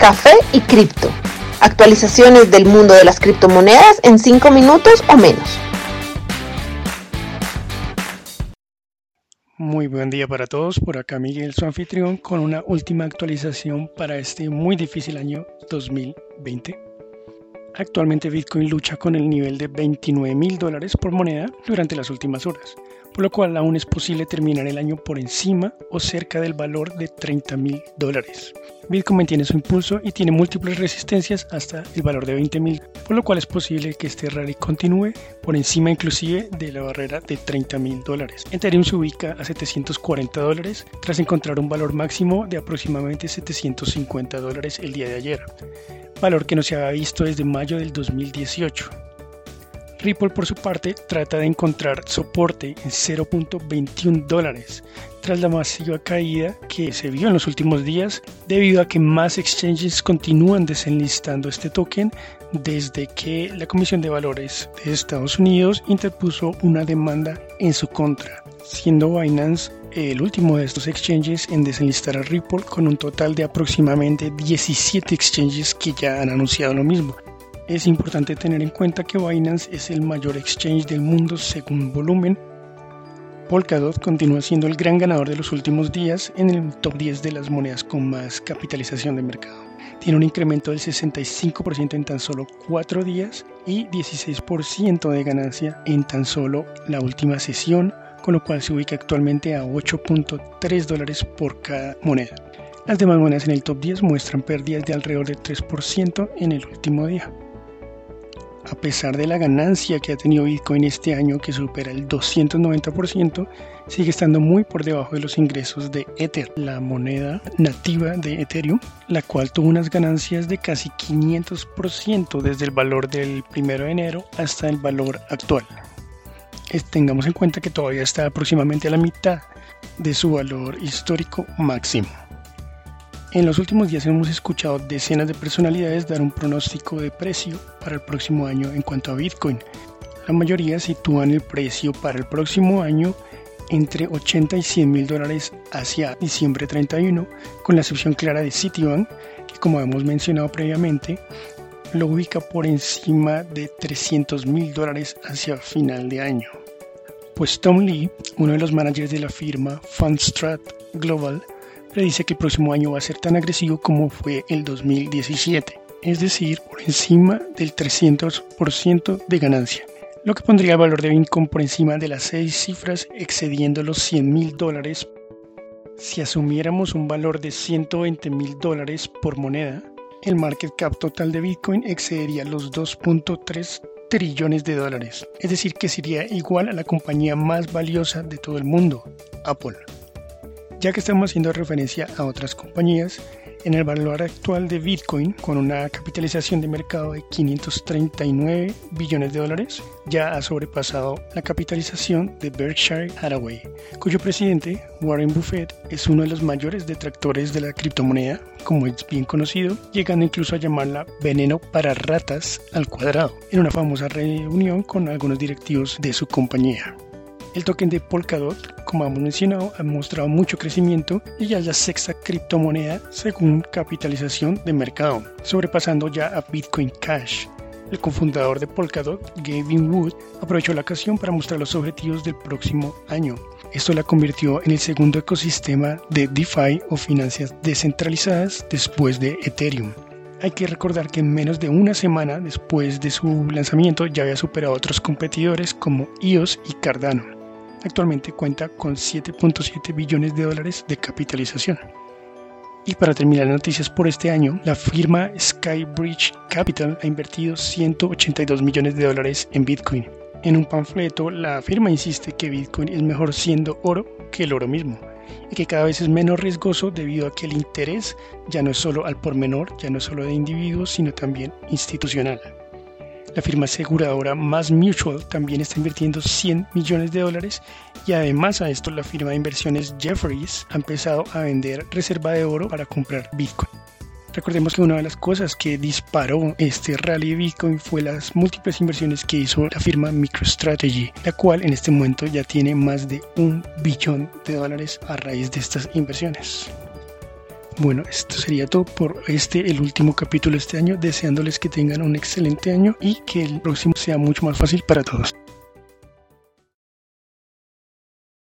café y cripto. Actualizaciones del mundo de las criptomonedas en 5 minutos o menos. Muy buen día para todos, por acá Miguel, su anfitrión, con una última actualización para este muy difícil año 2020. Actualmente Bitcoin lucha con el nivel de 29 mil dólares por moneda durante las últimas horas por lo cual aún es posible terminar el año por encima o cerca del valor de 30 mil dólares. Bitcoin mantiene su impulso y tiene múltiples resistencias hasta el valor de 20 mil, por lo cual es posible que este rally continúe por encima inclusive de la barrera de 30 mil dólares. Ethereum se ubica a 740 dólares tras encontrar un valor máximo de aproximadamente 750 dólares el día de ayer, valor que no se había visto desde mayo del 2018. Ripple por su parte trata de encontrar soporte en 0.21 dólares tras la masiva caída que se vio en los últimos días debido a que más exchanges continúan desenlistando este token desde que la Comisión de Valores de Estados Unidos interpuso una demanda en su contra, siendo Binance el último de estos exchanges en desenlistar a Ripple con un total de aproximadamente 17 exchanges que ya han anunciado lo mismo. Es importante tener en cuenta que Binance es el mayor exchange del mundo según volumen. Polkadot continúa siendo el gran ganador de los últimos días en el top 10 de las monedas con más capitalización de mercado. Tiene un incremento del 65% en tan solo 4 días y 16% de ganancia en tan solo la última sesión, con lo cual se ubica actualmente a 8.3 dólares por cada moneda. Las demás monedas en el top 10 muestran pérdidas de alrededor del 3% en el último día a pesar de la ganancia que ha tenido Bitcoin este año, que supera el 290%, sigue estando muy por debajo de los ingresos de Ether, la moneda nativa de Ethereum, la cual tuvo unas ganancias de casi 500% desde el valor del 1 de enero hasta el valor actual. Tengamos en cuenta que todavía está aproximadamente a la mitad de su valor histórico máximo. En los últimos días hemos escuchado decenas de personalidades dar un pronóstico de precio para el próximo año en cuanto a Bitcoin. La mayoría sitúan el precio para el próximo año entre 80 y 100 mil dólares hacia diciembre 31, con la excepción clara de Citibank, que como hemos mencionado previamente, lo ubica por encima de 300 mil dólares hacia final de año. Pues Tom Lee, uno de los managers de la firma Fundstrat Global, predice que el próximo año va a ser tan agresivo como fue el 2017, es decir, por encima del 300% de ganancia, lo que pondría el valor de Bitcoin por encima de las seis cifras excediendo los 100 mil dólares. Si asumiéramos un valor de 120 mil dólares por moneda, el market cap total de Bitcoin excedería los 2.3 trillones de dólares, es decir, que sería igual a la compañía más valiosa de todo el mundo, Apple. Ya que estamos haciendo referencia a otras compañías, en el valor actual de Bitcoin, con una capitalización de mercado de 539 billones de dólares, ya ha sobrepasado la capitalización de Berkshire Hathaway, cuyo presidente, Warren Buffett, es uno de los mayores detractores de la criptomoneda, como es bien conocido, llegando incluso a llamarla veneno para ratas al cuadrado, en una famosa reunión con algunos directivos de su compañía. El token de Polkadot, como hemos mencionado, ha mostrado mucho crecimiento y ya es la sexta criptomoneda según capitalización de mercado, sobrepasando ya a Bitcoin Cash. El cofundador de Polkadot, Gavin Wood, aprovechó la ocasión para mostrar los objetivos del próximo año. Esto la convirtió en el segundo ecosistema de DeFi o finanzas descentralizadas después de Ethereum. Hay que recordar que en menos de una semana después de su lanzamiento ya había superado a otros competidores como EOS y Cardano. Actualmente cuenta con 7.7 billones de dólares de capitalización. Y para terminar las noticias por este año, la firma Skybridge Capital ha invertido 182 millones de dólares en Bitcoin. En un panfleto, la firma insiste que Bitcoin es mejor siendo oro que el oro mismo y que cada vez es menos riesgoso debido a que el interés ya no es solo al por menor, ya no es solo de individuos, sino también institucional. La firma aseguradora Mass Mutual también está invirtiendo 100 millones de dólares y además a esto la firma de inversiones Jefferies ha empezado a vender reserva de oro para comprar Bitcoin. Recordemos que una de las cosas que disparó este rally de Bitcoin fue las múltiples inversiones que hizo la firma MicroStrategy, la cual en este momento ya tiene más de un billón de dólares a raíz de estas inversiones. Bueno, esto sería todo por este, el último capítulo de este año, deseándoles que tengan un excelente año y que el próximo sea mucho más fácil para todos.